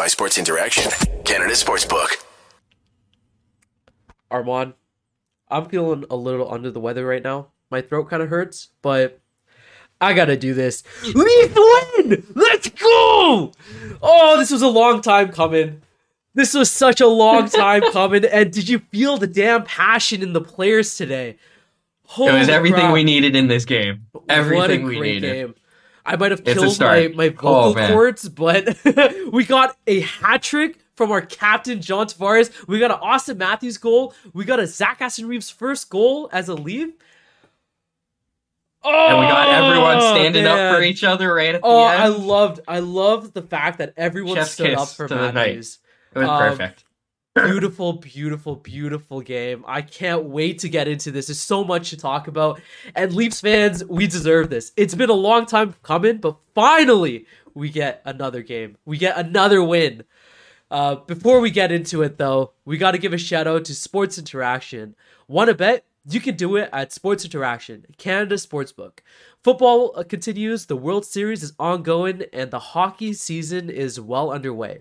by Sports Interaction, Canada Sportsbook. Armaan, I'm feeling a little under the weather right now. My throat kind of hurts, but I gotta do this. Leaf win! Let's go! Oh, this was a long time coming. This was such a long time coming. And did you feel the damn passion in the players today? Holy it was everything crap. we needed in this game. Everything we needed. Game. I might have killed my, my vocal oh, cords, but we got a hat trick from our captain John Tavares. We got an Auston Matthews goal. We got a Zach Aston Reese first goal as a leave. Oh, and we got everyone oh, standing man. up for each other right at the oh, end. I loved, I loved the fact that everyone Chef's stood up for Matthews. It was um, perfect. Beautiful, beautiful, beautiful game. I can't wait to get into this. There's so much to talk about. And Leafs fans, we deserve this. It's been a long time coming, but finally we get another game. We get another win. Uh, before we get into it, though, we got to give a shout out to Sports Interaction. Want to bet? You can do it at Sports Interaction, Canada Sportsbook. Football uh, continues, the World Series is ongoing, and the hockey season is well underway.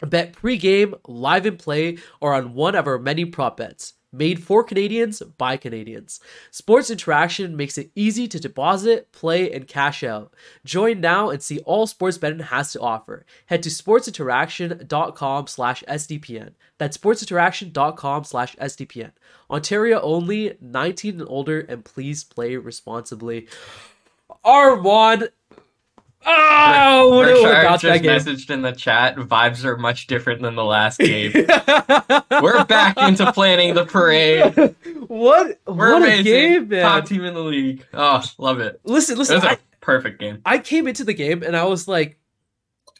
Bet pre-game, live and play, or on one of our many prop bets. Made for Canadians by Canadians. Sports Interaction makes it easy to deposit, play, and cash out. Join now and see all sports betting has to offer. Head to sportsinteraction.com slash SDPN. That's sportsinteraction.com slash SDPN. Ontario only, 19 and older, and please play responsibly. Armaan, Oh, what Rashard just messaged in the chat. Vibes are much different than the last game. We're back into planning the parade. What? We're what amazing. a game, man! Top team in the league. Oh, love it. Listen, listen. It was I, a perfect game. I came into the game and I was like,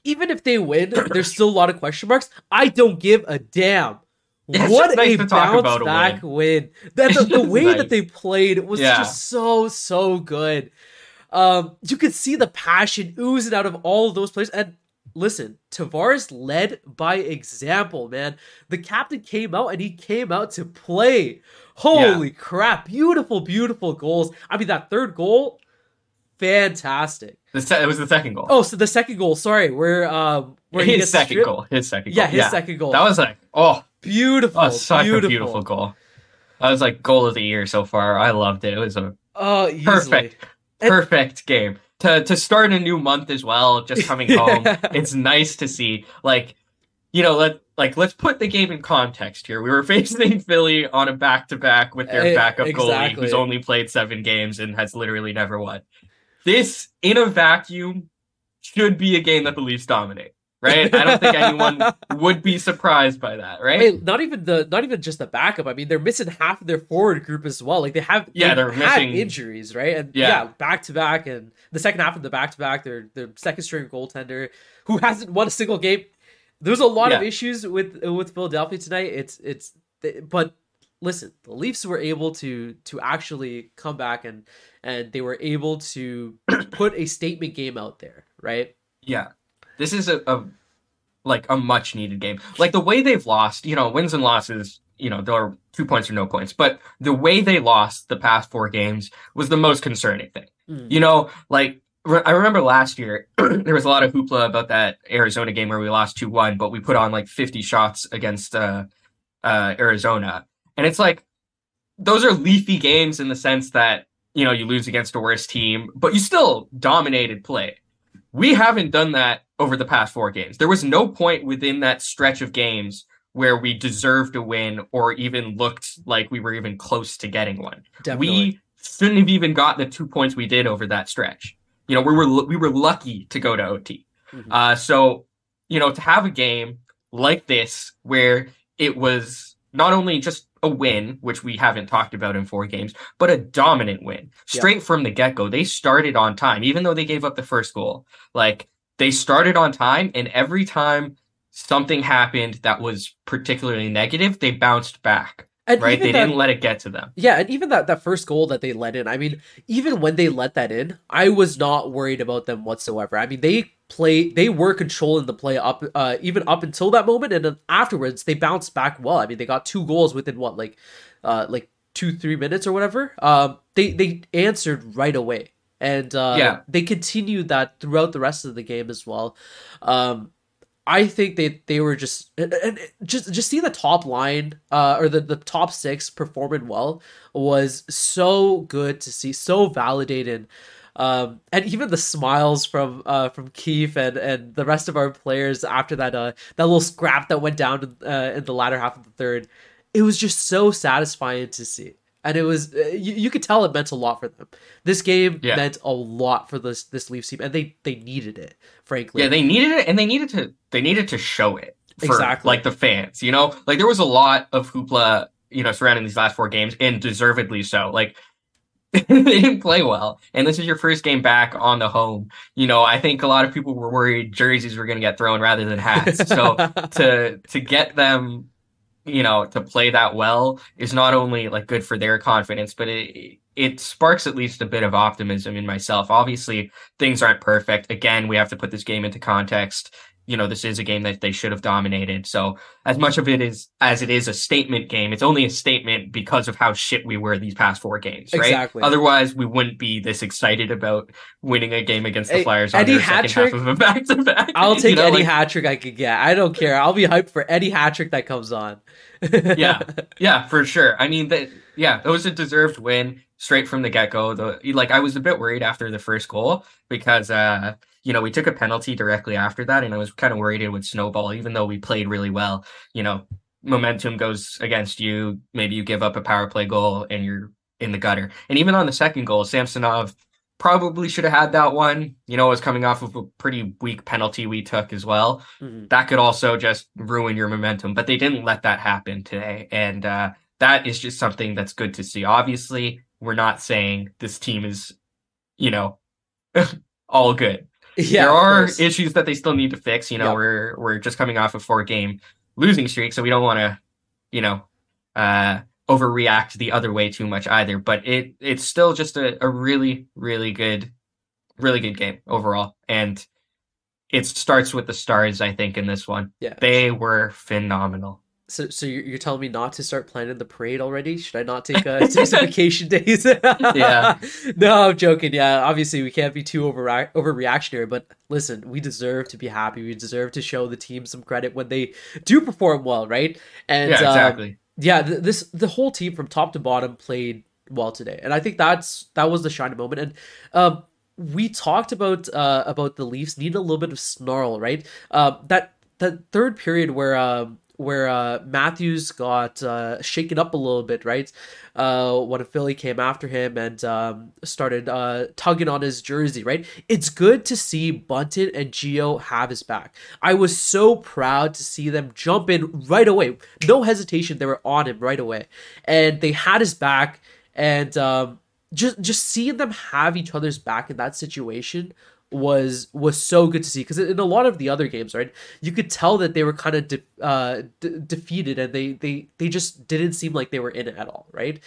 even if they win, there's still a lot of question marks. I don't give a damn. It's what nice a bounce back win. win. The, the, the way nice. that they played was yeah. just so so good. Um, you could see the passion oozing out of all of those players. And listen, Tavares led by example, man. The captain came out and he came out to play. Holy yeah. crap. Beautiful, beautiful goals. I mean, that third goal, fantastic. Se- it was the second goal. Oh, so the second goal. Sorry, where um, where his second stripped. goal. His second goal. Yeah, his yeah. second goal. That was like oh, beautiful. Oh, such beautiful. a beautiful goal. That was like goal of the year so far. I loved it. It was a oh, perfect, perfect game to to start a new month as well. Just coming home, it's nice to see. Like, you know, let like let's put the game in context here. We were facing Philly on a back to back with their eh, backup exactly. goalie, who's only played seven games and has literally never won. This in a vacuum should be a game that the Leafs dominate right? I don't think anyone would be surprised by that, right? Not even the not even just the backup. I mean, they're missing half of their forward group as well. Like they have yeah, they're missing injuries, right? And yeah, back to back, and the second half of the back to back, their their second string goaltender who hasn't won a single game. There's a lot yeah. of issues with with Philadelphia tonight. It's it's but listen, the Leafs were able to to actually come back and and they were able to put a statement game out there, right? Yeah. This is a, a like a much needed game. Like the way they've lost, you know, wins and losses, you know, there are two points or no points. But the way they lost the past four games was the most concerning thing. Mm. You know, like I remember last year there was a lot of hoopla about that Arizona game where we lost two one, but we put on like fifty shots against uh, uh, Arizona, and it's like those are leafy games in the sense that you know you lose against a worse team, but you still dominated play. We haven't done that over the past four games. There was no point within that stretch of games where we deserved a win or even looked like we were even close to getting one. Definitely. We shouldn't have even got the two points we did over that stretch. You know, we were we were lucky to go to OT. Mm-hmm. Uh, so, you know, to have a game like this where it was not only just a win, which we haven't talked about in four games, but a dominant win straight yeah. from the get go. They started on time, even though they gave up the first goal. Like they started on time, and every time something happened that was particularly negative, they bounced back. And right, they that, didn't let it get to them. Yeah, and even that that first goal that they let in. I mean, even when they let that in, I was not worried about them whatsoever. I mean, they play they were controlling the play up uh even up until that moment and then afterwards they bounced back well i mean they got two goals within what like uh like two three minutes or whatever um they they answered right away and uh yeah. they continued that throughout the rest of the game as well. Um I think they they were just and, just just see the top line uh or the the top six performing well was so good to see, so validated. Um, and even the smiles from uh, from Keefe and, and the rest of our players after that uh, that little scrap that went down uh, in the latter half of the third, it was just so satisfying to see and it was uh, you, you could tell it meant a lot for them. This game Yeah. meant a lot for this this Leafs team, and they they needed it. Frankly, Yeah, they needed it, and they needed to they needed to show it for Exactly. like the fans. You know, like there was a lot of hoopla, you know, surrounding these last four games, and deservedly so. Like they didn't play well, and this is your first game back on the home. You know, I think a lot of people were worried jerseys were going to get thrown rather than hats. So to to get them you know to play that well is not only like good for their confidence but it it sparks at least a bit of optimism in myself. Obviously things aren't perfect. Again we have to put this game into context you know this is a game that they should have dominated so as much of it is as it is a statement game it's only a statement because of how shit we were these past four games right Exactly. otherwise we wouldn't be this excited about winning a game against the flyers on their second half of a back-to-back I'll You take know, any like- hat trick I could get. I don't care. I'll be hyped for any hat trick that comes on. Yeah. Yeah, for sure. I mean, that yeah, it was a deserved win straight from the get go. The like, I was a bit worried after the first goal because uh, you know, we took a penalty directly after that, and I was kind of worried it would snowball, even though we played really well. You know, momentum goes against you. Maybe you give up a power play goal, and you're in the gutter. And even on the second goal, Samsonov probably should have had that one. You know, it was coming off of a pretty weak penalty we took as well Mhm. that could also just ruin your momentum. But they didn't let that happen today. And uh, that is just something that's good to see. Obviously, we're not saying this team is, you know, all good. Yeah, there are issues that they still need to fix. You know, Yep. we're we're just coming off a four game losing streak, so we don't want to, you know, uh overreact the other way too much either. But it it's still just a, a really, really good really good game overall. And it starts with the stars, I think, in this one. yeah. They were phenomenal. So, so you're, you're telling me not to start planning the parade already? Should I not take uh, take some vacation days? Yeah. No, I'm joking. Yeah, obviously we can't be too over overreactionary, but listen, we deserve to be happy. We deserve to show the team some credit when they do perform well, right? And yeah, um, exactly. yeah, th- this the whole team from top to bottom played well today, and I think that's that was the shining moment. And um, we talked about uh, about the Leafs need a little bit of snarl, right? Uh, that that third period where um, where uh, Matthews got uh, shaken up a little bit, right? Uh, when a Philly came after him and um, started uh, tugging on his jersey, right? It's good to see Bunting and Geo have his back. I was so proud to see them jump in right away, no hesitation. They were on him right away, and they had his back. And um, just just seeing them have each other's back in that situation was was so good to see because in a lot of the other games right you could tell that they were kind of de- uh, de- defeated and they they they just didn't seem like they were in it at all right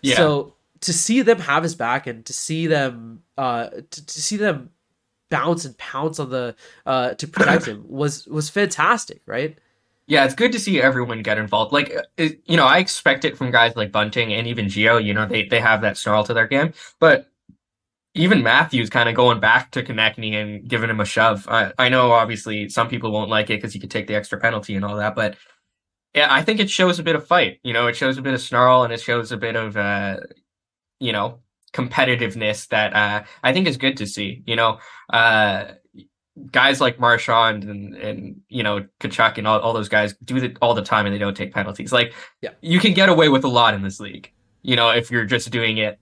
Yeah. so to see them have his back and to see them uh to, to see them bounce and pounce on the uh to protect him was was fantastic right Yeah, it's good to see everyone get involved. Like, uh, it, you know, I expect it from guys like Bunting and even Geo. You know, they they have that snarl to their game, but even Matthews kind of going back to Konecny and giving him a shove. I, I know, obviously, some people won't like it because he could take the extra penalty and all that, but yeah, I think it shows a bit of fight. You know, it shows a bit of snarl and it shows a bit of, uh, you know, competitiveness that uh, I think is good to see. You know, uh, guys like Marchand and and you know Tkachuk and all, all those guys do it all the time and they don't take penalties. Like Yeah. you can get away with a lot in this league. You know, if you're just doing it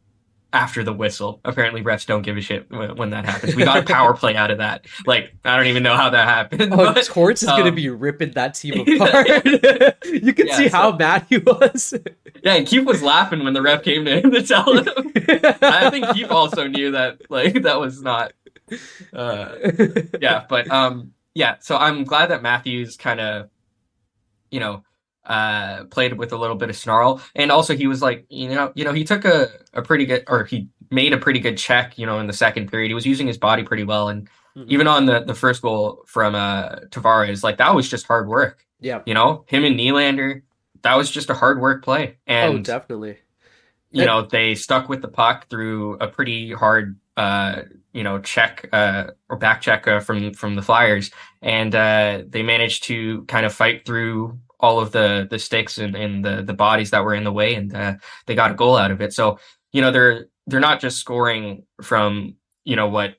after the whistle. Apparently refs don't give a shit when, when that happens. We got a power play out of that. Like I don't even know how that happened. Oh, but, Torts is gonna um, be ripping that team apart. you can Yeah, see so- how mad he was. yeah, and Keefe was laughing when the ref came to him to tell him. I think Keefe also knew that like that was not uh yeah, but um yeah, so I'm glad that Matthews kind of you know uh played with a little bit of snarl and also he was like you know you know he took a a pretty good or he made a pretty good check you know in the second period he was using his body pretty well and Mhm. even on the the first goal from uh Tavares like that was just hard work yeah. you know him and Nylander that was just a hard work play and oh, definitely. you know they stuck with the puck through a pretty hard uh, you know, check uh, or back check uh, from from the Flyers, and uh, they managed to kind of fight through all of the the sticks and, and the the bodies that were in the way, and uh, they got a goal out of it. So you know, they're they're not just scoring from you know what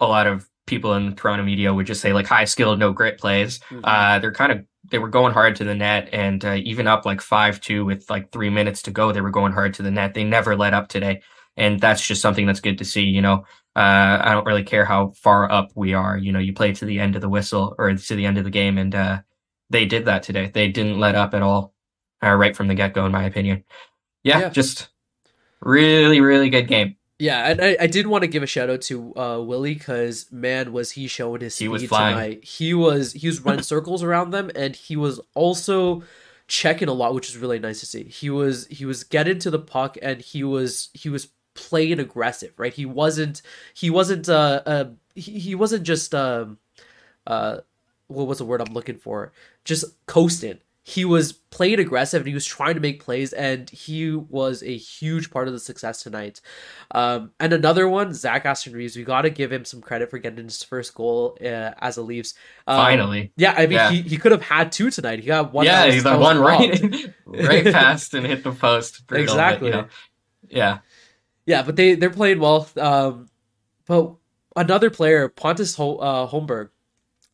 a lot of people in Toronto media would just say like high skill, no grit plays. Mm-hmm. Uh, they're kind of they were going hard to the net, and uh, even up like five two with like three minutes to go, they were going hard to the net. They never let up today, and that's just something that's good to see. You know, uh, I don't really care how far up we are. You know, you play to the end of the whistle or to the end of the game, and uh, they did that today. They didn't let up at all, uh, right from the get go, in my opinion. Yeah, yeah, just really, really good game. Yeah, and I, I did want to give a shout out to uh, Willie because man, was he showing his speed tonight. He was he was running circles around them, and he was also checking a lot, which is really nice to see. He was he was getting to the puck, and he was he was playing aggressive, right? He wasn't he wasn't uh, uh he, he wasn't just um uh what was the word I'm looking for? Just coasting he was playing aggressive and he was trying to make plays and he was a huge part of the success tonight. Um, and another one, Zach Aston Reese, we got to give him some credit for getting his first goal uh, as a Leafs. Um, Finally, yeah, I mean yeah. he, he could have had two tonight. He got one. Yeah, he's got one right, right past and hit the post. Exactly. Bit, you know? Yeah, yeah, but they they're playing well. Um, but another player, Pontus Ho- uh, Holmberg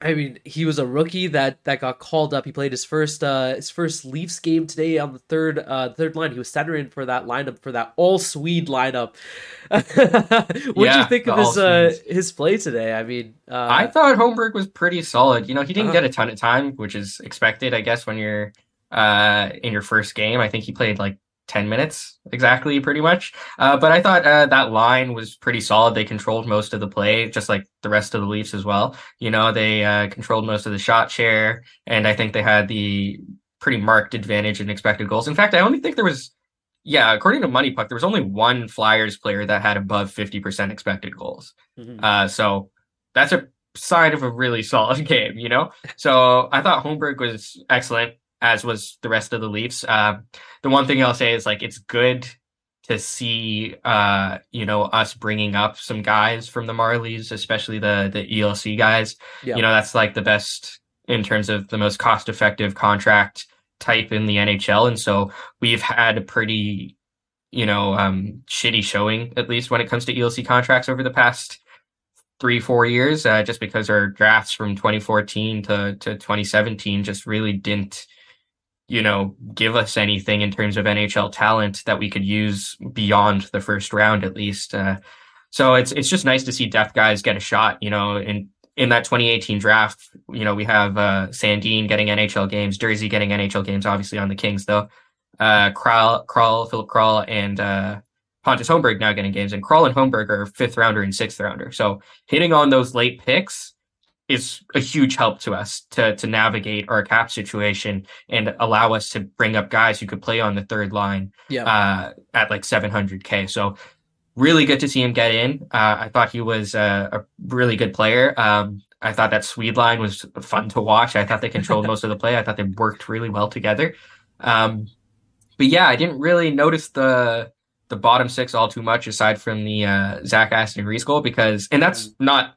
I mean, he was a rookie that that got called up. He played his first uh his first Leafs game today on the third uh third line. He was centering for that lineup for that all Swede lineup. what do yeah, you think of his uh his play today? I mean, uh, I thought Holmberg was pretty solid. You know, he didn't uh, get a ton of time, which is expected, I guess, when you're uh in your first game. I think he played like 10 minutes exactly, pretty much. Uh, but I thought uh, that line was pretty solid. They controlled most of the play, just like the rest of the Leafs as well. You know, they uh, controlled most of the shot share, and I think they had the pretty marked advantage in expected goals. In fact, I only think there was, yeah, according to Money Puck, there was only one Flyers player that had above 50% expected goals. Mm-hmm. Uh, so that's a sign of a really solid game, you know? So I thought Holmberg was excellent as was the rest of the Leafs. Uh, the one thing I'll say is like it's good to see uh, you know us bringing up some guys from the Marlies, especially the the ELC guys. Yeah. You know that's like the best in terms of the most cost effective contract type in the NHL, and so we've had a pretty you know um, shitty showing at least when it comes to ELC contracts over the past three four years uh, just because our drafts from 2014 to, to 2017 just really didn't you know, give us anything in terms of NHL talent that we could use beyond the first round at least. Uh, so it's it's just nice to see depth guys get a shot. You know, in in that 2018 draft, you know, we have uh, Sandin getting NHL games, Durzi getting NHL games, obviously on the Kings though. Uh, Kral, Kral, Filip Kral, and uh, Pontus Holmberg now getting games, and Kral and Holmberg are fifth rounder and sixth rounder. So hitting on those late picks is a huge help to us to to navigate our cap situation and allow us to bring up guys who could play on the third line yeah. uh, at like 700k. So really good to see him get in. Uh, I thought he was a, a really good player. Um, I thought that Swede line was fun to watch. I thought they controlled most of the play. I thought they worked really well together. Um, but yeah, I didn't really notice the the bottom six all too much aside from the uh, Zach Aston Reese goal because, and that's not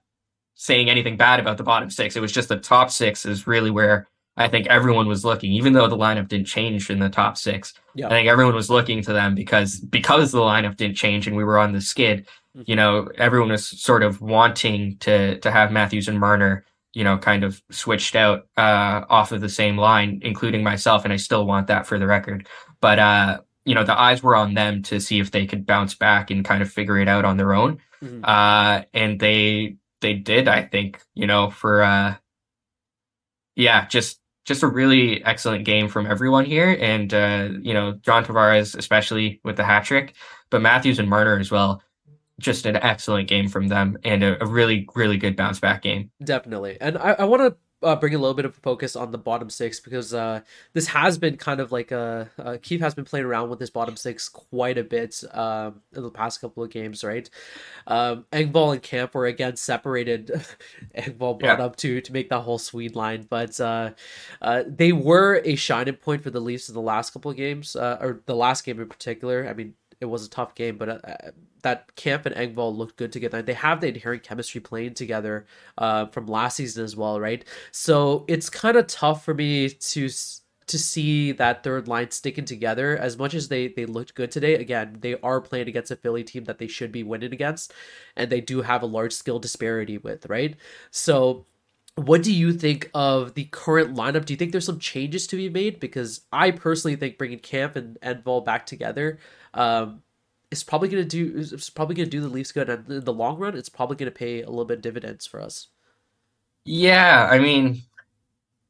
saying anything bad about the bottom six. It was just the top six is really where I think everyone was looking, even though the lineup didn't change in the top six. Yeah. I think everyone was looking to them because because the lineup didn't change and we were on the skid. Mm-hmm. You know, everyone was sort of wanting to to have Matthews and Marner, you know, kind of switched out uh, off of the same line, including myself, and I still want that for the record. But uh, you know, the eyes were on them to see if they could bounce back and kind of figure it out on their own. Mm-hmm. Uh, and they they did, I think, you know, for uh yeah, just just a really excellent game from everyone here. And uh, you know, John Tavares, especially with the hat trick, but Matthews and Marner as well. Just an excellent game from them and a, a really, really good bounce back game. Definitely. And I, I want to uh, bring a little bit of focus on the bottom six because uh, this has been kind of like a uh, Keefe has been playing around with this bottom six quite a bit um, in the past couple of games, right? Um, Engvall and Kampf were again separated. Engvall brought yeah. up to to make that whole Swede line, but uh, uh, they were a shining point for the Leafs in the last couple of games, uh, or the last game in particular. I mean, it was a tough game, but uh, that Kampf and Engvall looked good together. They have the inherent chemistry playing together uh, from last season as well, right? So it's kind of tough for me to to see that third line sticking together as much as they they looked good today again they are playing against a philly team that they should be winning against and they do have a large skill disparity with right so what do you think of the current lineup do you think there's some changes to be made because i personally think bringing Kampf and Engvall back together um, is probably to do is probably to do the leafs good and in the long run it's probably to pay a little bit of dividends for us yeah i mean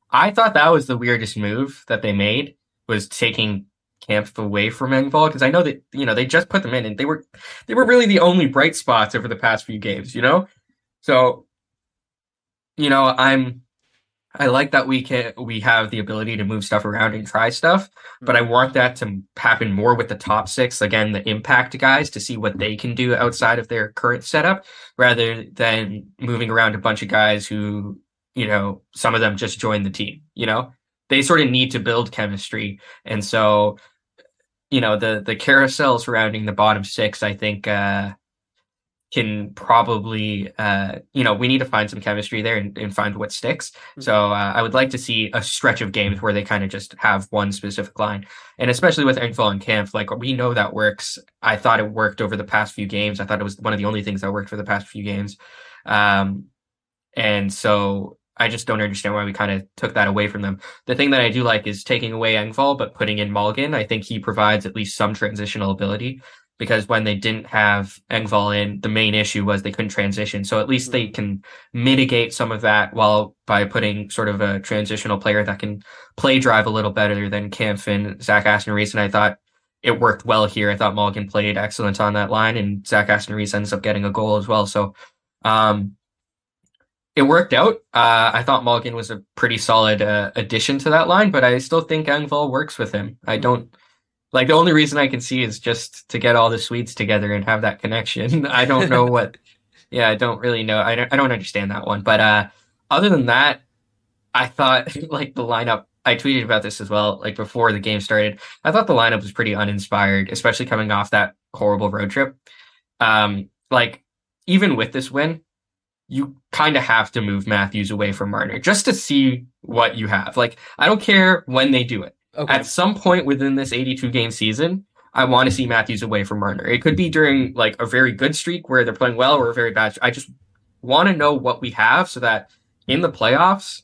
I thought that was the weirdest move that they made was taking Kampf away from Engvall because I know that you know they just put them in and they were they were really the only bright spots over the past few games, you know. So, you know, I'm I like that we can we have the ability to move stuff around and try stuff, but I want that to happen more with the top six again, the impact guys to see what they can do outside of their current setup, rather than moving around a bunch of guys who you know, some of them just joined the team, you know? They sort of need to build chemistry. And so, you know, the the carousel surrounding the bottom six, I think uh can probably uh you know we need to find some chemistry there and, and find what sticks mm-hmm. so uh, i would like to see a stretch of games where they kind of just have one specific line and especially with Engvall and Kampf like we know that works i thought it worked over the past few games i thought it was one of the only things that worked for the past few games um and so I just don't understand why we kind of took that away from them. The thing that I do like is taking away Engvall, but putting in Malgin. I think he provides at least some transitional ability because when they didn't have Engvall in, the main issue was they couldn't transition. So at least they mm-hmm. can mitigate some of that while by putting sort of a transitional player that can play drive a little better than Kampf and Zach Aston Reese. And I thought it worked well here. I thought Malgin played excellent on that line and Zach Aston Reese ends up getting a goal as well. So, um, it worked out. Uh, I thought Malgin was a pretty solid uh, addition to that line, but I still think Engvall works with him. I don't like the only reason I can see is just to get all the Swedes together and have that connection. I don't know what. yeah, I don't really know. I don't. I don't understand that one. But uh, other than that, I thought like the lineup. I tweeted about this as well, like before the game started. I thought the lineup was pretty uninspired, especially coming off that horrible road trip. Um, like even with this win, you kind of have to move Matthews away from Marner just to see what you have. Like, I don't care when they do it. Okay. At some point within this 82 game season, I want to see Matthews away from Marner. It could be during like a very good streak where they're playing well or a very bad. I just want to know what we have so that in the playoffs,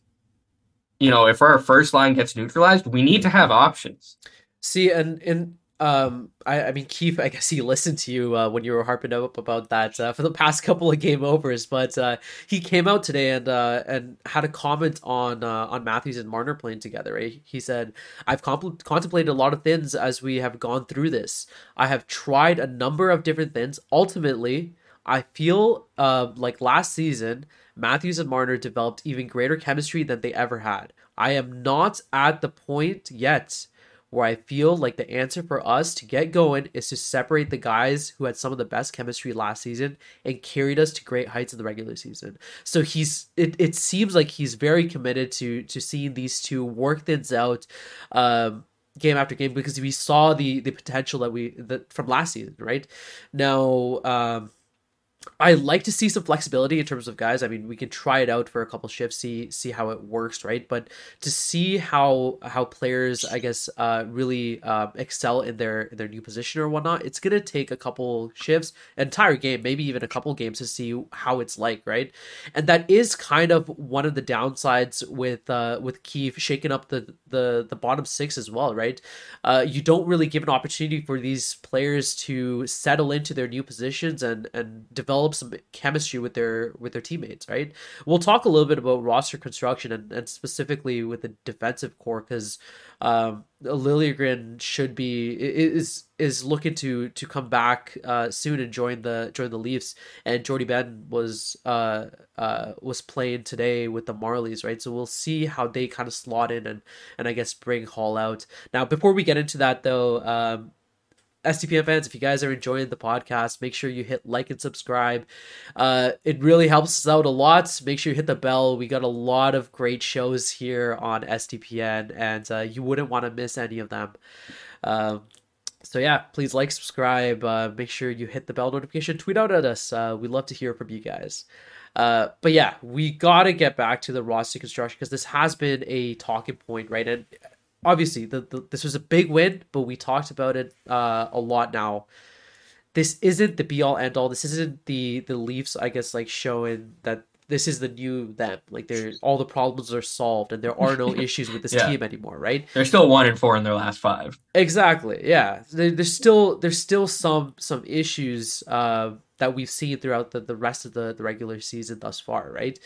you know, if our first line gets neutralized, we need to have options. See, and in um, I, I mean, Keefe, I guess he listened to you uh, when you were harping up about that uh, for the past couple of game overs, but uh, he came out today and uh, and had a comment on uh, on Matthews and Marner playing together. Right? He said, "I've contemplated a lot of things as we have gone through this. I have tried a number of different things. Ultimately, I feel uh, like last season." Matthews and Marner developed even greater chemistry than they ever had. I am not at the point yet where I feel like the answer for us to get going is to separate the guys who had some of the best chemistry last season and carried us to great heights in the regular season. So he's it, it seems like he's very committed to to seeing these two work things out um game after game because we saw the the potential that we that from last season, right? Now um I like to see some flexibility in terms of guys. I mean, we can try it out for a couple shifts, see see how it works, right? But to see how how players, I guess, uh, really uh, excel in their their new position or whatnot, it's gonna take a couple shifts, entire game, maybe even a couple games to see how it's like, right? And that is kind of one of the downsides with uh, with Keefe shaking up the the the bottom six as well, right? Uh, you don't really give an opportunity for these players to settle into their new positions and and develop some chemistry with their with their teammates, right? We'll talk a little bit about roster construction and, and specifically with the defensive core because um, Liljegren should be is is looking to to come back uh, soon and join the join the Leafs. And Jordie Benn was uh, uh, was playing today with the Marlies, right? So we'll see how they kind of slot in and and I guess bring Holl out. Now, before we get into that though. Um, SDPN fans, if you guys are enjoying the podcast, make sure you hit like and subscribe. Uh, it really helps us out a lot. Make sure you hit the bell. We got a lot of great shows here on SDPN, and uh, you wouldn't want to miss any of them. Um, so yeah, please like, subscribe, uh, make sure you hit the bell notification, tweet out at us. Uh, we love to hear from you guys. Uh, but yeah, we gotta get back to the roster construction because this has been a talking point, right? And obviously, the, the, this was a big win, but we talked about it uh, a lot now. This isn't the be all end all. This isn't the the Leafs, I guess, like showing that this is the new them. Like they're all the problems are solved and there are no issues with this Yeah. team anymore, right? They're still one and four in their last five. Exactly. Yeah. There, there's still there's still some some issues uh, that we've seen throughout the, the rest of the, the regular season thus far, right?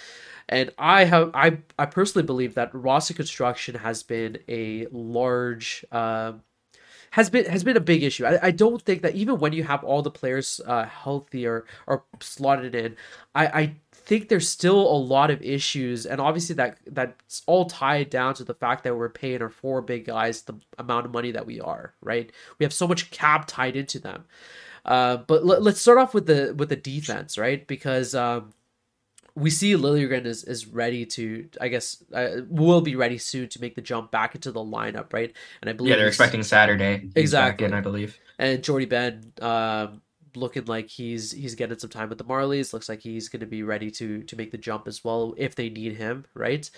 And I have I I personally believe that roster construction has been a large um has been has been a big issue. I, I don't think that even when you have all the players uh, healthy or or slotted in, I I think there's still a lot of issues, and obviously that that's all tied down to the fact that we're paying our four big guys the amount of money that we are. Right, we have so much cap tied into them. Uh, but let, let's start off with the with the defense, right? Because um, we see Liljegren is, is ready to, I guess, uh, will be ready soon to make the jump back into the lineup, right? And I believe Yeah, they're expecting Saturday. Exactly. back in, I believe. and Jordie Benn um, looking like he's he's getting some time with the Marlies. Looks like he's going to be ready to to make the jump as well if they need him, right?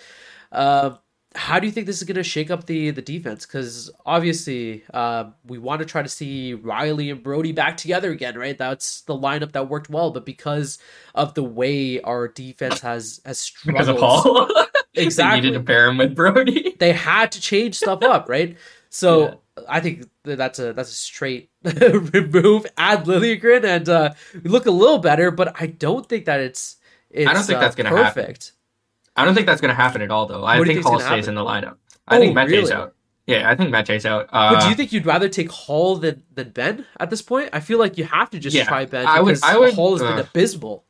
Um, how do you think this is going to shake up the the defense? Because obviously, uh, we want to try to see Rielly and Brodie back together again, right? That's the lineup that worked well, but because of the way our defense has has Because struggled, of Paul. they Exactly. needed to pair him with Brodie. they had to change stuff up, right? So I think that's a that's a straight remove, add Liljegren, and uh, look a little better. But I don't think that it's. it's don't think uh, that's gonna happen. I don't think that's going to happen at all, though. I you think Holl stays in the lineup. Oh, I think Mete's really? out. Yeah, I think Mete's out. Uh, But do you think you'd rather take Holl than than Benn at this point? I feel like you have to just Yeah, try Benn I would- because I would, Holl has been uh, abysmal.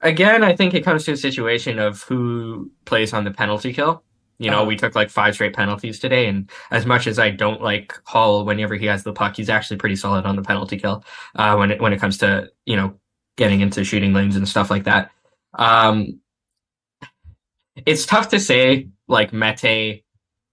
again, I think it comes to a situation of who plays on the penalty kill. You know, Uh-huh. we took like five straight penalties today, and as much as I don't like Holl whenever he has the puck, he's actually pretty solid on the penalty kill. Uh, when it when it comes to you know getting into shooting lanes and stuff like that. Um, it's tough to say like Mete,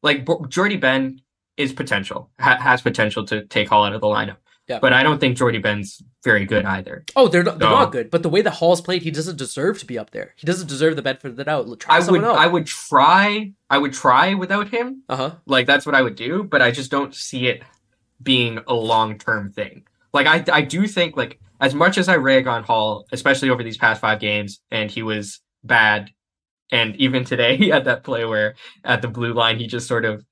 like Jordie Benn is potential ha- has potential to take Holl out of the lineup. Yeah. But I don't think Jordie Benn's very good either. Oh, they're not, they're not good. But the way that Holl's played, he doesn't deserve to be up there. He doesn't deserve the benefit of the doubt. Try I would else. I would try I would try without him. uh huh. Like that's what I would do, but I just don't see it being a long term thing. Like I I do think like as much as I rag on Holl, especially over these past five games, and he was bad, and even today he had that play where at the blue line he just sort of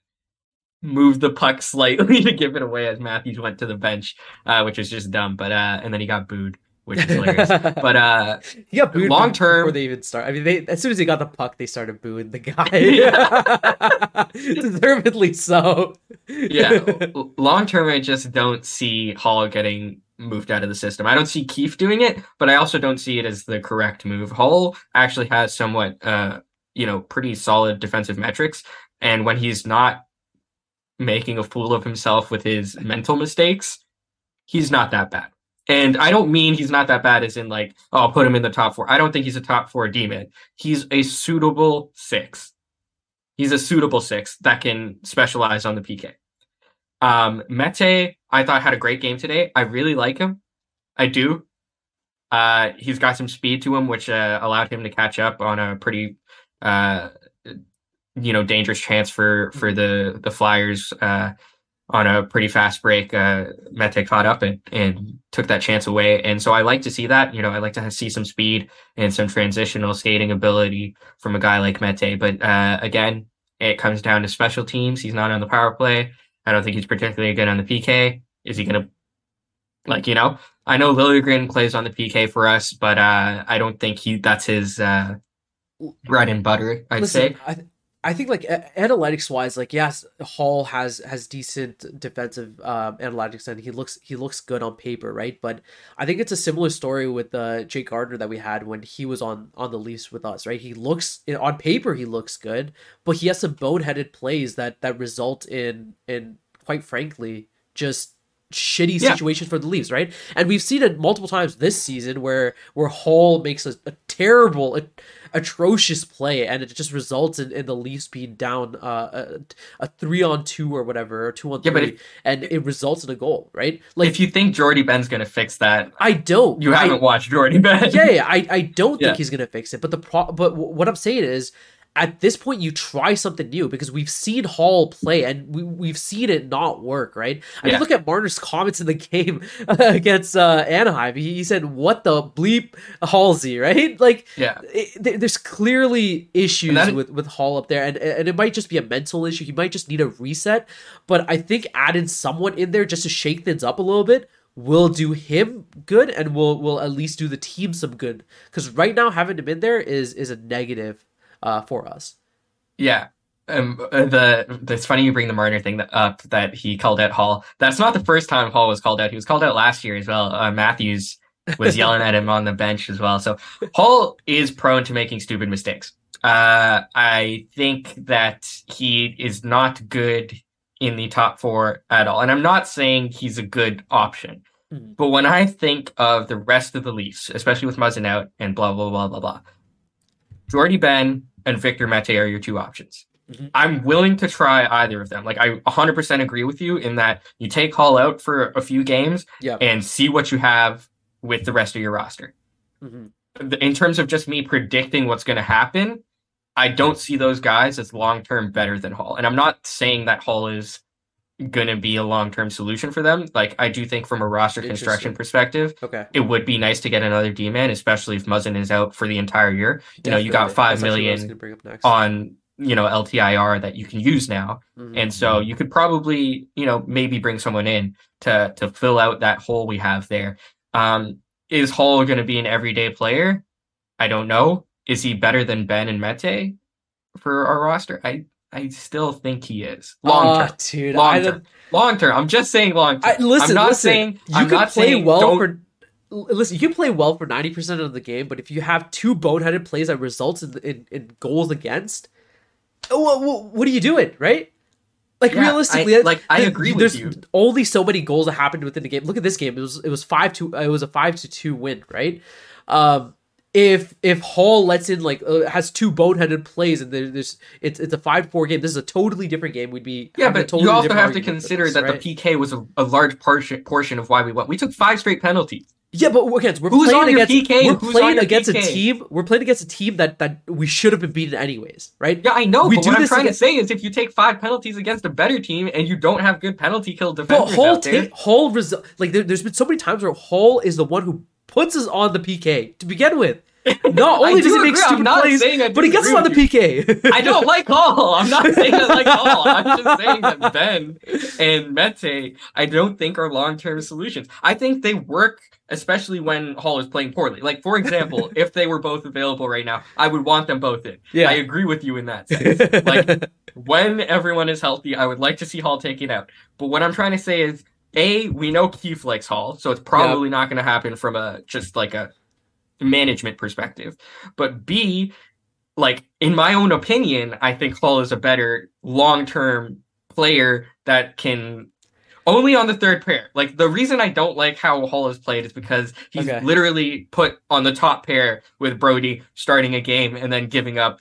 moved the puck slightly to give it away as Matthews went to the bench, uh, which was just dumb. But uh, and then he got booed, which is hilarious. but uh, booed Long term- before they even start. I mean, they as soon as he got the puck, they started booing the guy. Deservedly so. yeah, long term, I just don't see Holl getting moved out of the system. I don't see Keefe doing it, but I also don't see it as the correct move. Holl actually has somewhat, uh, you know, pretty solid defensive metrics, and when he's not making a fool of himself with his mental mistakes, he's not that bad. And I don't mean he's not that bad as in like, oh, I'll put him in the top four. I don't think he's a top four D. He's a suitable six. He's a suitable six that can specialize on the PK. Um, Mete, I thought had a great game today. I really like him. I do. Uh, he's got some speed to him, which uh, allowed him to catch up on a pretty, uh, you know, dangerous chance for for the the Flyers. Uh, on a pretty fast break, uh, Mete caught up and, and took that chance away. And so I like to see that. You know, I like to see some speed and some transitional skating ability from a guy like Mete. But uh, again, it comes down to special teams. He's not on the power play. I don't think he's particularly good on the PK. Is he going to, like, you know, I know Liljegren plays on the PK for us, but uh, I don't think he that's his uh, bread and butter, I'd Listen, say. I, I think like analytics wise, like yes, Holl has has decent defensive um, analytics and he looks he looks good on paper, right? But I think it's a similar story with uh, Jake Gardiner that we had when he was on on the Leafs with us, right? He looks on paper he looks good, but he has some boneheaded plays that that result in in quite frankly just shitty Yeah. for the Leafs, right? And we've seen it multiple times this season where where Holl makes a, a terrible, a, atrocious play, and it just results in, in the Leafs being down uh, a, a three on two or whatever, or two on Yeah, three, if- and it results in a goal, right? Like if you think Jordie Benn's gonna fix that, I don't, you haven't watched Jordie Benn. yeah, yeah, I, I don't think he's gonna fix it. But the pro, but what I'm saying is, at this point, you try something new because we've seen Holl play and we we've seen it not work. Right? I mean, look at Marner's comments in the game against uh, Anaheim. He, he said, "What the bleep, Halsey?" Right? Like, Yeah. it, there- there's clearly issues that- with with Holl up there, and and it might just be a mental issue. He might just need a reset. But I think adding someone in there just to shake things up a little bit will do him good, and will will at least do the team some good. Because right now having him in there is is a negative uh, for us. Yeah. Um, uh, the it's funny you bring the Marner thing that, up that he called out Holl. That's not the first time Holl was called out. He was called out last year as well. Uh, Matthews was yelling at him on the bench as well. So Holl is prone to making stupid mistakes. Uh, I think that he is not good in the top four at all. And I'm not saying he's a good option. Mhm. But when I think of the rest of the Leafs, especially with Muzzin out and blah blah blah blah blah, Jordie Benn and Victor Mete are your two options. Mhm. I'm willing to try either of them. Like I 100% agree with you in that you take Holl out for a few games Yeah. and see what you have with the rest of your roster. Mhm. In terms of just me predicting what's going to happen, I don't see those guys as long term better than Holl. And I'm not saying that Holl is going to be a long term solution for them. Like I do think from a roster construction perspective, Okay. it would be nice to get another D man, especially if Muzzin is out for the entire year. You know, you got Definitely. five That's actually what I was million gonna bring up next. on you know LTIR that you can use now, Mhm. and so you could probably you know maybe bring someone in to to fill out that hole we have there. Um, is Holl going to be an everyday player? I don't know. Is he better than Benn and Mete for our roster? I I still think he is long Ah, term. dude. long term. Long term. I'm just saying long term. Listen, I'm not listen. saying you I'm can play well don't for. Listen, you can play well for ninety percent of the game, but if you have two boneheaded plays that results in, in, in goals against, what, what, what are you doing, right? Like Yeah, realistically, I- like, I agree with there's you. only so many goals that happened within the game. Look at this game; it was it was five to it was a five to two win, right? Um, if if Holl lets in like uh, has two boneheaded plays and there's it's it's a five four game, this is a totally different game. We'd be Yeah, but totally you also have to consider this, that right? the PK was a, a large portion portion of why we won. We took five straight penalties. Yeah, but again, we're Who's playing against PK? we're playing against a team. We're playing against a team that that we should have been beaten anyways, right? Yeah, I know. We but do what I'm trying against- to say is, if you take five penalties against a better team and you don't have good penalty kill But Holl out there, ta- Holl result like there, there's been so many times where Holl is the one who puts us on the PK to begin with. Not only does do he make agree. Stupid plays, saying I but he gets us on the PK. I don't like Holl. I'm not saying I like Holl. I'm just saying that Benn and Mete, I don't think are long term solutions. I think they work, especially when Holl is playing poorly. Like, for example, if they were both available right now, I would want them both in. Yeah. I agree with you in that sense. like, when everyone is healthy, I would like to see Holl taken out. But what I'm trying to say is, A, we know Keefe likes Holl, so it's probably not going to happen from a just like a management perspective. But B, like in my own opinion, I think Holl is a better long-term player that can only on the third pair. Like the reason I don't like how Holl is played is because he's Okay. literally put on the top pair with Brodie starting a game and then giving up,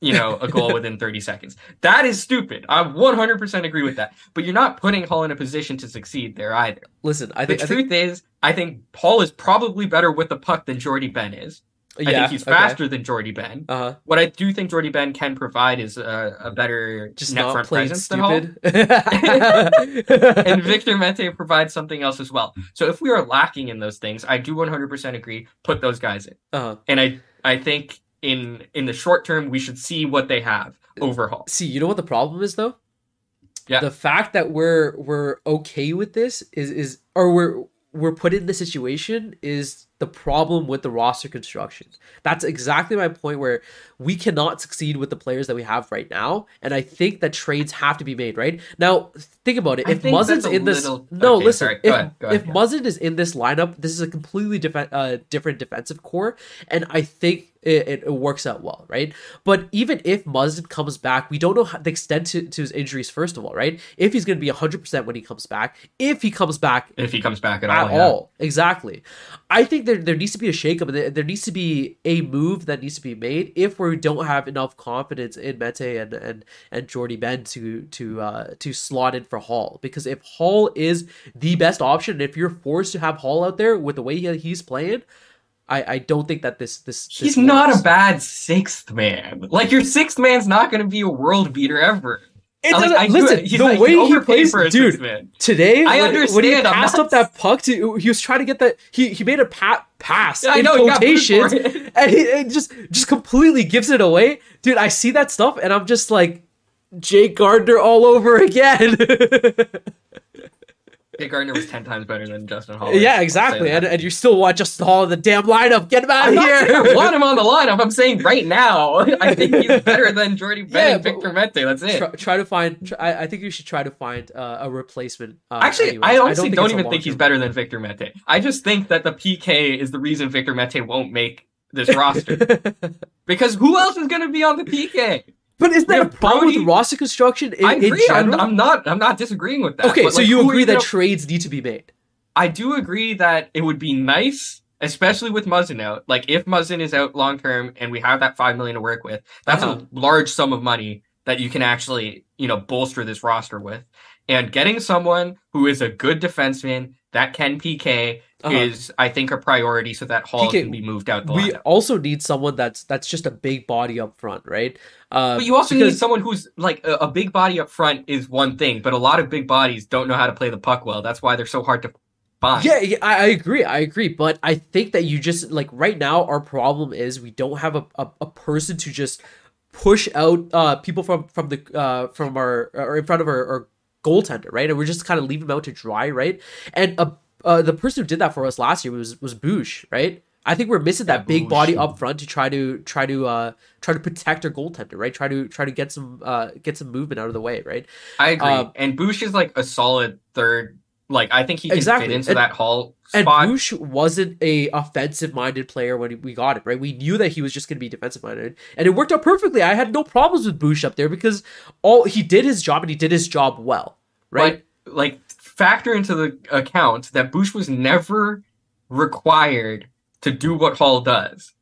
you know, a goal within 30 seconds. That is stupid. I 100% agree with that. But you're not putting Holl in a position to succeed there either. Listen, I The think, I think truth is, I think Paul is probably better with the puck than Jordie Benn is. Yeah, I think he's okay. faster than Jordie Benn. Uh-huh. What I do think Jordie Benn can provide is a, a better Just net front presence than Holl. stupid. and Victor Mete provides something else as well. So if we are lacking in those things, I do 100% agree. Put those guys in, uh-huh. and I I think in in the short term we should see what they have overhaul. See, you know what the problem is though? Yeah. The fact that we're we're okay with this is is or we're we're put in this situation is the problem with the roster construction. That's exactly my point where we cannot succeed with the players that we have right now. And I think that trades have to be made, right? Now think about it. I If Muzzin's in this little- No, okay, listen. sorry. Go If, ahead, go ahead, if yeah. Muzzin is in this lineup, this is a completely defen- uh, different defensive core. And I think it, it, it works out well, right? But even if Muzzin comes back, we don't know how, the extent to, to his injuries, first of all, right? If he's going to be 100% when he comes back, if he comes back if he comes back at, at all, yeah. all. Exactly. I think there, there needs to be a shakeup and there, there needs to be a move that needs to be made if we don't have enough confidence in Mete and and and Jordie Benn to to uh to slot in for Holl. Because if Holl is the best option, and if you're forced to have Holl out there with the way he, he's playing, I, I don't think that this this, this He's not a bad sixth man. Like your sixth man's not going to be a world beater ever. It Like, doesn't- I listen, it. He's the like, way you he plays, for a dude. sixth man. Today, I when, when he understand, I'm passed not- up that puck to, he was trying to get that. He he made a pat pass Yeah, I in know, he got booed quotations, it. and he and just just completely gives it away, dude. I see that stuff, and I'm just like, Jake Gardiner all over again. Jake Gardiner was ten times better than Justin Holl. yeah, exactly, and, and you still want Justin Holl in the damn lineup. Get him out of saying I here. want him on the lineup. I'm saying right now, I think he's better than Jordie Benn Yeah, and Victor Mete. That's it. Try, try to find. Try, I I think you should try to find uh, a replacement. Uh, Actually, anyways. I honestly don't, it's a even think he's better than Victor Mete. I just think that the PK is the reason Victor Mete won't make this roster. because who else is going to be on the PK? But isn't that a problem Brody- with roster construction in, I agree. I'm. I'm not. I'm not disagreeing with that. okay, but, so like, you agree that gonna- trades need to be made. I do agree that it would be nice, especially with Muzzin out. Like if Muzzin is out long term and we have that five million to work with, that's Uh-huh. a large sum of money that you can actually, you know, bolster this roster with. And getting someone who is a good defenseman that can PK Uh-huh. is, I think, a priority so that Holl PK, can be moved out the We lineup. also need someone that's that's just a big body up front, right? Uh, But you also because- need someone who's like a, a big body up front is one thing, but a lot of big bodies don't know how to play the puck well. That's why they're so hard to find. Yeah, yeah I, I agree. I agree. But I think that you just like right now our problem is we don't have a, a, a person to just push out uh people from from the uh from our or in front of our, our goaltender, right? And we're just kind of leave them out to dry, right? And uh, uh the person who did that for us last year was was Boosh, right? I think we're missing that big Bush. body up front to try to try to uh try to protect our goaltender, right? Try to try to get some uh get some movement out of the way, right? I agree. Um, and Bush is like a solid third. Like I think he can Exactly. fit into And- that Holl And spot. Bush wasn't a offensive minded player when we got him, right? We knew that he was just going to be defensive minded, and it worked out perfectly. I had no problems with Bush up there because all he did his job and he did his job well, right? But like factor into the account that Bush was never required to do what Holl does.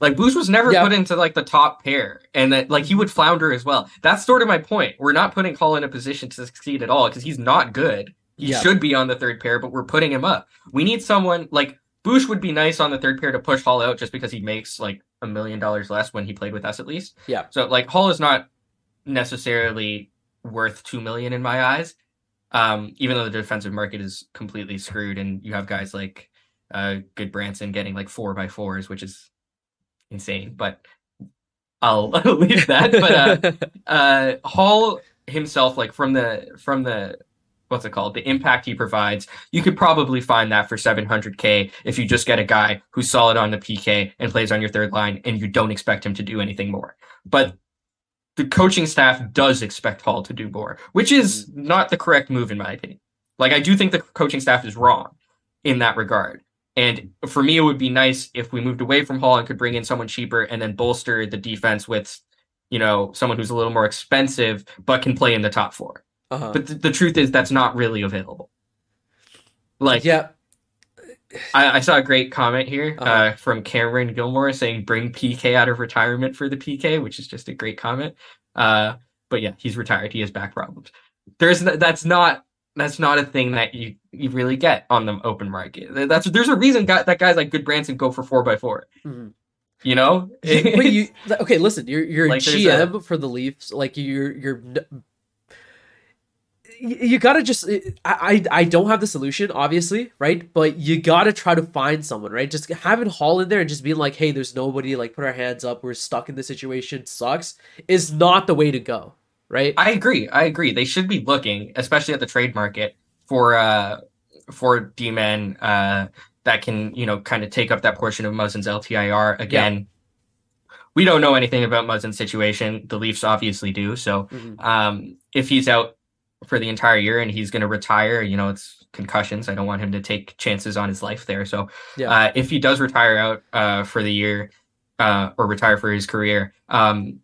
Like Bush was never Yeah. put into like the top pair, and that like he would flounder as well. That's sort of my point. We're not putting Holl in a position to succeed at all because he's not good. He Yeah. should be on the third pair, but we're putting him up. We need someone like Bush would be nice on the third pair to push Holl out just because he makes like a million dollars less when he played with us at least. Yeah. So like Holl is not necessarily worth two million in my eyes. Um, even though the defensive market is completely screwed and you have guys like uh Gudbranson getting like four by fours, which is insane, but I'll leave that. But uh uh Holl himself, like from the from the what's it called, the impact he provides, you could probably find that for 700k if you just get a guy who's solid on the PK and plays on your third line, and you don't expect him to do anything more. But the coaching staff does expect Holl to do more, which is not the correct move in my opinion. Like I do think the coaching staff is wrong in that regard. And for me, it would be nice if we moved away from Holl and could bring in someone cheaper and then bolster the defense with, you know, someone who's a little more expensive but can play in the top four. uh-huh. But th- the truth is, that's not really available. Like, yeah, I, I saw a great comment here uh Uh-huh. from Cameron Gilmore saying, "Bring PK out of retirement for the PK," which is just a great comment. Uh, but yeah, he's retired. He has back problems. There's that's not that's not a thing that you you really get on the open market. That's there's a reason guy, that guys like Gudbranson go for four by four. Mhm. You know, you okay? Listen, you're you're Like, GM for the Leafs. Like you're you're. You gotta just I, I I don't have the solution obviously right but you gotta try to find someone right just having Holl in there and just being like hey there's nobody like put our hands up we're stuck in this situation sucks is not the way to go right I agree. I agree. They should be looking, especially at the trade market, for uh for D men uh that can, you know, kind of take up that portion of Muzzin's LTIR. Again, we don't know anything about Muzzin's situation. The Leafs obviously do. So Mhm. um if he's out for the entire year and he's gonna retire, you know, it's concussions. I don't want him to take chances on his life there. So Yeah. uh if he does retire out uh for the year, uh, or retire for his career. Um,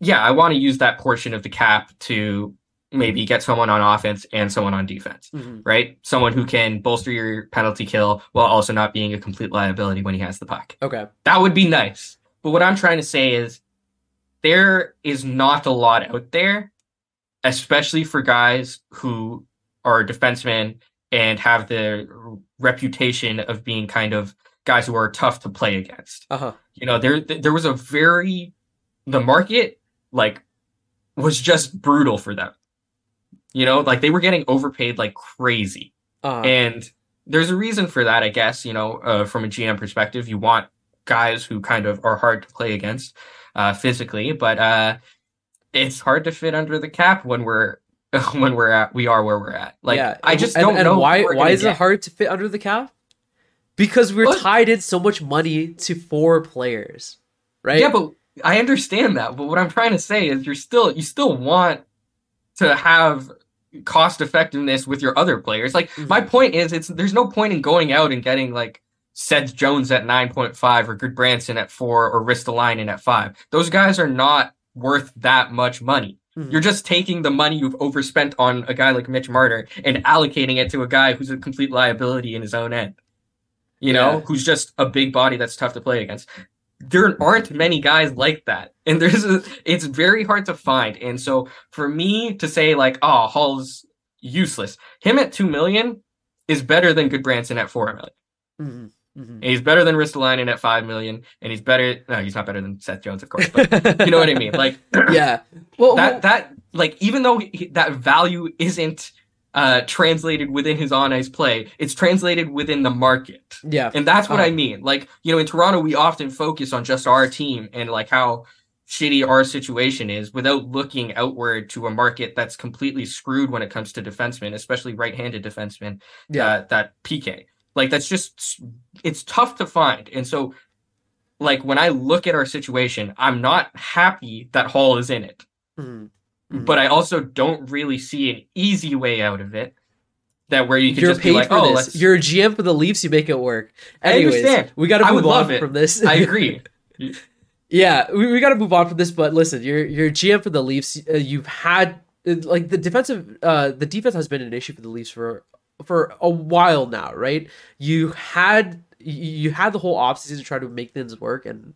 yeah, I want to use that portion of the cap to maybe get someone on offense and someone on defense, Mhm. right? Someone who can bolster your penalty kill while also not being a complete liability when he has the puck. Okay. That would be nice. But what I'm trying to say is there is not a lot out there, especially for guys who are defensemen and have the reputation of being kind of guys who are tough to play against. Uh huh. You know, there there was a very the market like was just brutal for them. You know, like they were getting overpaid like crazy. Uh, And there's a reason for that, I guess. You know, uh, from a GM perspective, you want guys who kind of are hard to play against uh, physically, but uh, it's hard to fit under the cap when we're when we're at we are where we're at. Like yeah. I just and, don't and know why. Why is it hard to fit under the cap? Because we're Well- tied in so much money to four players, right? Yeah, but I understand that. But what I'm trying to say is, you're still you still want to have cost effectiveness with your other players. Like Mhm. my point is, it's there's no point in going out and getting like Seth Jones at 9.5 or Gudbranson at four or Ristolainen at five. Those guys are not worth that much money. Mhm. You're just taking the money you've overspent on a guy like Mitch Marner and allocating it to a guy who's a complete liability in his own end. You know, who's just a big body that's tough to play against. There aren't many guys like that. And there's a, it's very hard to find. And so for me to say like, oh, Holl's useless. Him at 2 million is better than Gudbranson at 4 million. Mhm. Mhm. And he's better than Ristolainen at 5 million. And he's better, no, he's not better than Seth Jones, of course, but you know what I mean? Like, yeah. Well, that well, that like even though he, that value isn't uh translated within his on ice play it's translated within the market yeah. and that's what Uh-huh. i mean like you know in toronto we often focus on just our team and like how shitty our situation is without looking outward to a market that's completely screwed when it comes to defensemen especially right-handed defensemen Yeah. uh, that pk like that's just it's tough to find and so like when i look at our situation i'm not happy that Holl is in it Mhm. Mhm. but I also don't really see an easy way out of it. That where you can You're just be like, for oh, this. You're a GM for the Leafs. You make it work. I understand. we got to I move would on love it. from this. I agree. Yeah, we, we got to move on from this. But listen, you're you're GM for the Leafs. Uh, you've had uh, like the defensive, uh, the defense has been an issue for the Leafs for for a while now, right? You had you- had the whole offseason to try to make things work, and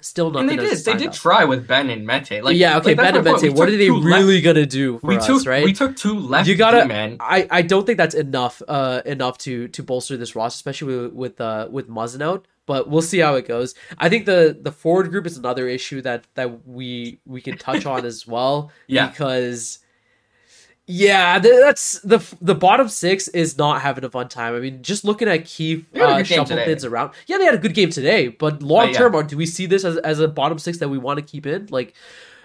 still nothing. and they did. They did up. try with Benn and Mete. Like yeah, okay, like, Benn and my point. Mete, We what are they really gonna do for we us, took right? we took two left. You gotta- man. I, I don't think that's enough uh enough to to bolster this roster, especially with with uh with Muzzin out. But we'll see how it goes. I think the the forward group is another issue that that we we can touch on as well. Yeah. because yeah, th- that's the the bottom six is not having a fun time. I mean, just looking at Keefe uh, shuffle things around. Yeah, they had a good game today, but long yeah. term, or do we see this as as a bottom six that we want to keep in? Like,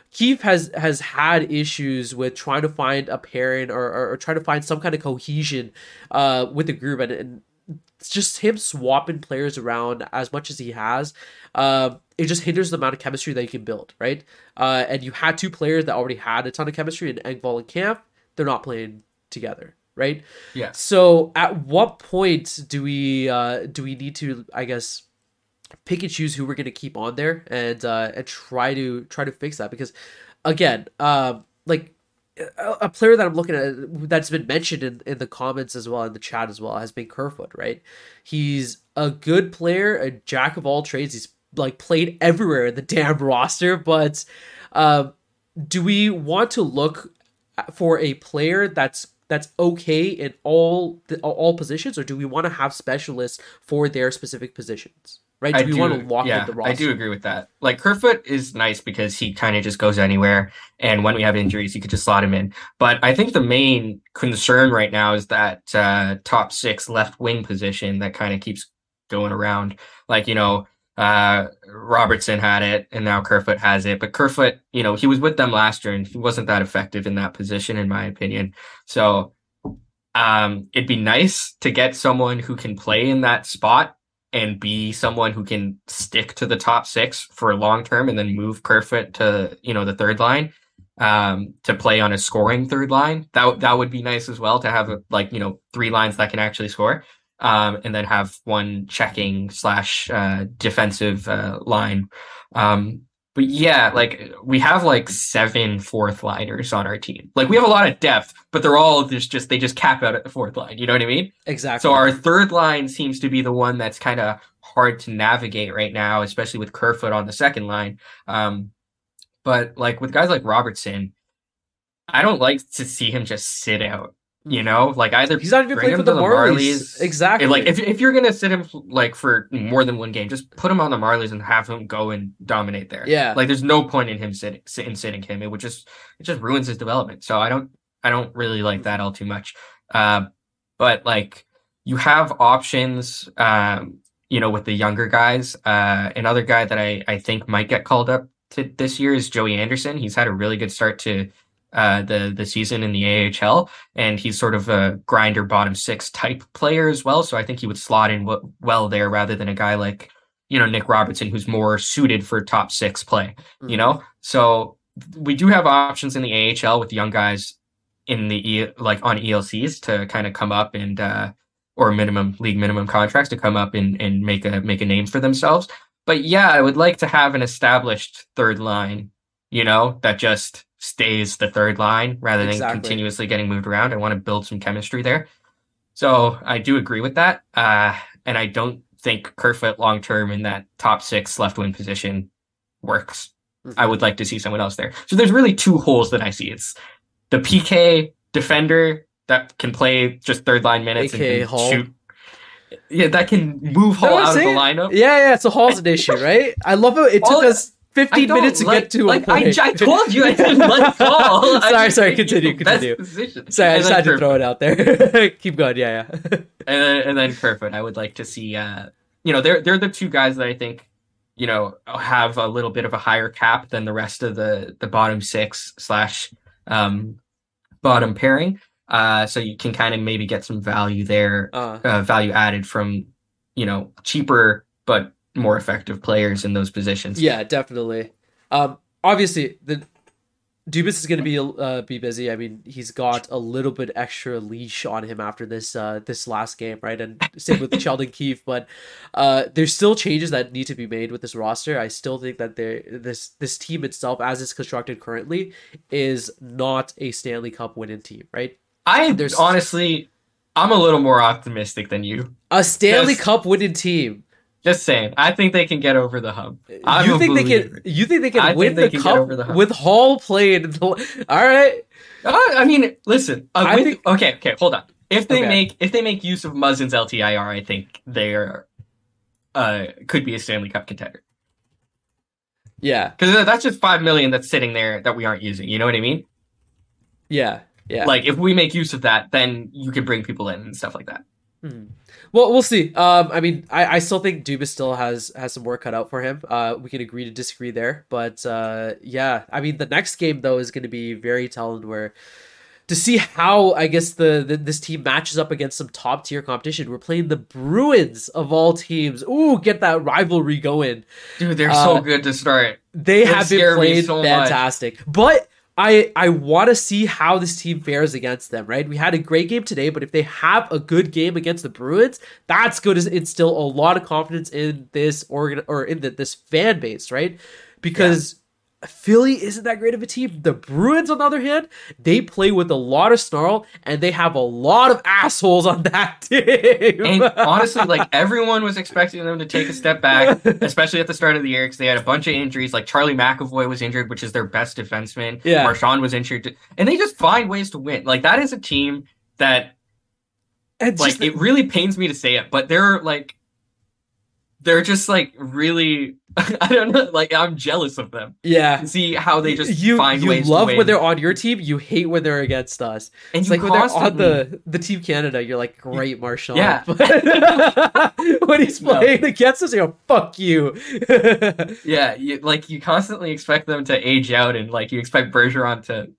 Keefe has has had issues with trying to find a pairing or, or, or trying to find some kind of cohesion uh, with the group, and, and it's just him swapping players around as much as he has. Uh, it just hinders the amount of chemistry that you can build, right? Uh, and you had two players that already had a ton of chemistry in Engvall and Kampf. They're not playing together, right? Yeah. So at what point do we uh, do we need to, I guess, pick and choose who we're going to keep on there and uh, and try to try to fix that because again um like a, a player that I'm looking at that's been mentioned in, in the comments as well in the chat as well has been Kerfoot right he's a good player a jack of all trades he's like played everywhere in the damn roster but um do we want to look for a player that's that's okay in all the, all positions or do we want to have specialists for their specific positions right? Do I we do, want to lock yeah, the roster? I do agree with that. Like Kerfoot is nice because he kind of just goes anywhere, and when we have injuries, you could just slot him in. But I think the main concern right now is that uh, top six left wing position that kind of keeps going around. Like you know, uh, Robertson had it, and now Kerfoot has it. But Kerfoot, you know, he was with them last year, and he wasn't that effective in that position, in my opinion. So. Um, it'd be nice to get someone who can play in that spot and be someone who can stick to the top six for long term and then move Kerfoot to, you know, the third line um, to play on a scoring third line. That, that would be nice as well to have like, you know, three lines that can actually score. Um, and then have one checking slash uh, defensive uh, line. Um, but yeah, like we have like seven fourth liners on our team. Like we have a lot of depth, but they're all just just they just cap out at the fourth line. You know what I mean? Exactly. So our third line seems to be the one that's kind of hard to navigate right now, especially with Kerfoot on the second line. Um, but like with guys like Robertson, I don't like to see him just sit out. You know, like either He's not even playing for to the Marlies. Exactly. and, like if if you're gonna sit him like for more than one game, just put him on the Marlies and have him go and dominate there. Yeah. Like there's no point in him sitting in sitting him. It would just it just ruins his development. So I don't I don't really like that all too much. Uh, but like you have options um, you know, with the younger guys. Uh another guy that I, I think might get called up to this year is Joey Anderson. He's had a really good start to uh, the the season in the AHL, and he's sort of a grinder bottom six type player as well. So I think he would slot in w- well there rather than a guy like you know Nick Robertson, who's more suited for top six play. Mm-hmm. You know, so we do have options in the AHL with young guys in the e- like on ELCs to kind of come up and uh, or minimum league minimum contracts to come up and and make a make a name for themselves. But yeah, I would like to have an established third line. You know, that just stays the third line rather than Exactly. continuously getting moved around. I want to build some chemistry there. So I do agree with that. Uh, and I don't think Kerfoot long term in that top six left wing position works. Mhm. I would like to see someone else there. So there's really two holes that I see. It's the PK defender that can play just third line minutes AKA and Holl. shoot. Yeah, that can move what out of the lineup. Yeah, yeah. So Holl's an issue, right? I love it. it took All- us 15 minutes to like- get to like a I, point. I told you I didn't like Paul. I Sorry, sorry, continue, continue. position. Sorry, I just had to throw it out there. Keep going. Yeah, yeah. and then, and then Kerfoot. I would like to see. Uh, you know, they're they're the two guys that I think, you know, have a little bit of a higher cap than the rest of the the bottom six slash um, bottom pairing. Uh, so you can kind of maybe get some value there, Uh, uh, value added from, you know, cheaper but more effective players in those positions. yeah, definitely. Um, obviously the Dubas is going to be uh, be busy. I mean, he's got a little bit extra leash on him after this uh, this last game, right? And same with Sheldon Keefe, but uh, there's still changes that need to be made with this roster. I still think that there this this team itself, as it's constructed currently, is not a Stanley Cup winning team, right? I There's- honestly, I'm a little more optimistic than you. A Stanley Cup winning team. Just saying, I think they can get over the hump. I'm you think they can? You think they can I win they the can cup over the hump. with Holl played? the- All right, Uh, I mean, listen. Uh, I with- think- okay, okay, hold on. If they Okay. make if they make use of Muzzin's LTIR, I think they're uh could be a Stanley Cup contender yeah, because that's just five million that's sitting there that we aren't using. You know what I mean? yeah, yeah. Like if we make use of that, then you can bring people in and stuff like that. Hmm. Well, we'll see. Um, I mean, I, I still think Dubas still has has some work cut out for him. Uh, we can agree to disagree there, but uh, yeah, I mean, the next game though is going to be very telling where to see how I guess the, the this team matches up against some top tier competition. We're playing the Bruins of all teams. Ooh, get that rivalry going. Dude, they're Uh, so good to start. They They have been playing so much. fantastic. But I I want to see how this team fares against them, right? We had a great game today, but if they have a good game against the Bruins, that's going to instill a lot of confidence in this organ or in the, this fan base, right? Because Philly isn't that great of a team. The Bruins, on the other hand, they play with a lot of snarl and they have a lot of assholes on that team. And honestly, like everyone was expecting them to take a step back, especially at the start of the year, because they had a bunch of injuries. Like Charlie McAvoy was injured, which is their best defenseman. Yeah. Marchand was injured, and they just find ways to win. Like that is a team that, And like, just- it really pains me to say it, but they're like, they're just like really. I don't know. Like I'm jealous of them. yeah. See how they just you find you ways love to win. when they're on your team, you hate when they're against us. and It's like when they're on constantly- the the team Canada, you're like, great, Marchand. Yeah. But when he's No. playing against us, you go, fuck you. Yeah, you, like you constantly expect them to age out, and like you expect Bergeron to,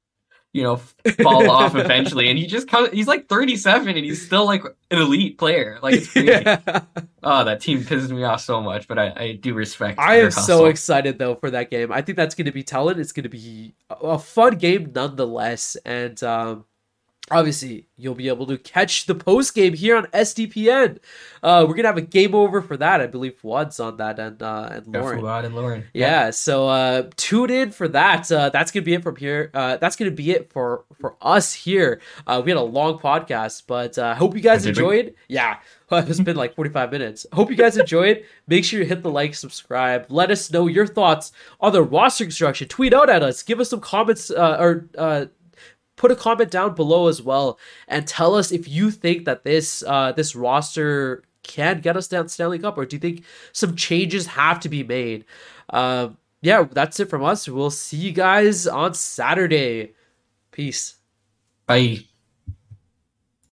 you know, fall off eventually, and he just comes. He's like 37, and he's still like an elite player. Like it's crazy. Yeah. Oh, that team pisses me off so much, but I, I do respect. I am so excited though for that game. I think that's going to be telling. It's going to be a- a fun game nonetheless, and um, obviously you'll be able to catch the post game here on SDPN. Uh, we're gonna have a game over for that. I believe Fouad's on that and uh, and Lauren. Yeah, Fuad and Lauren. Yeah, so uh, tune in for that. Uh, that's gonna be it from here. Uh, that's gonna be it for for us here. Uh, we had a long podcast, but uh, hope you guys enjoyed. Yeah, it's been like forty five minutes. Hope you guys enjoyed. Make sure you hit the like, subscribe. Let us know your thoughts on the roster construction. Tweet out at us. Give us some comments uh, or. Uh, put a comment down below as well and tell us if you think that this uh this roster can get us down Stanley Cup or do you think some changes have to be made? Um yeah, that's it from us. We'll see you guys on Saturday. Peace. Bye.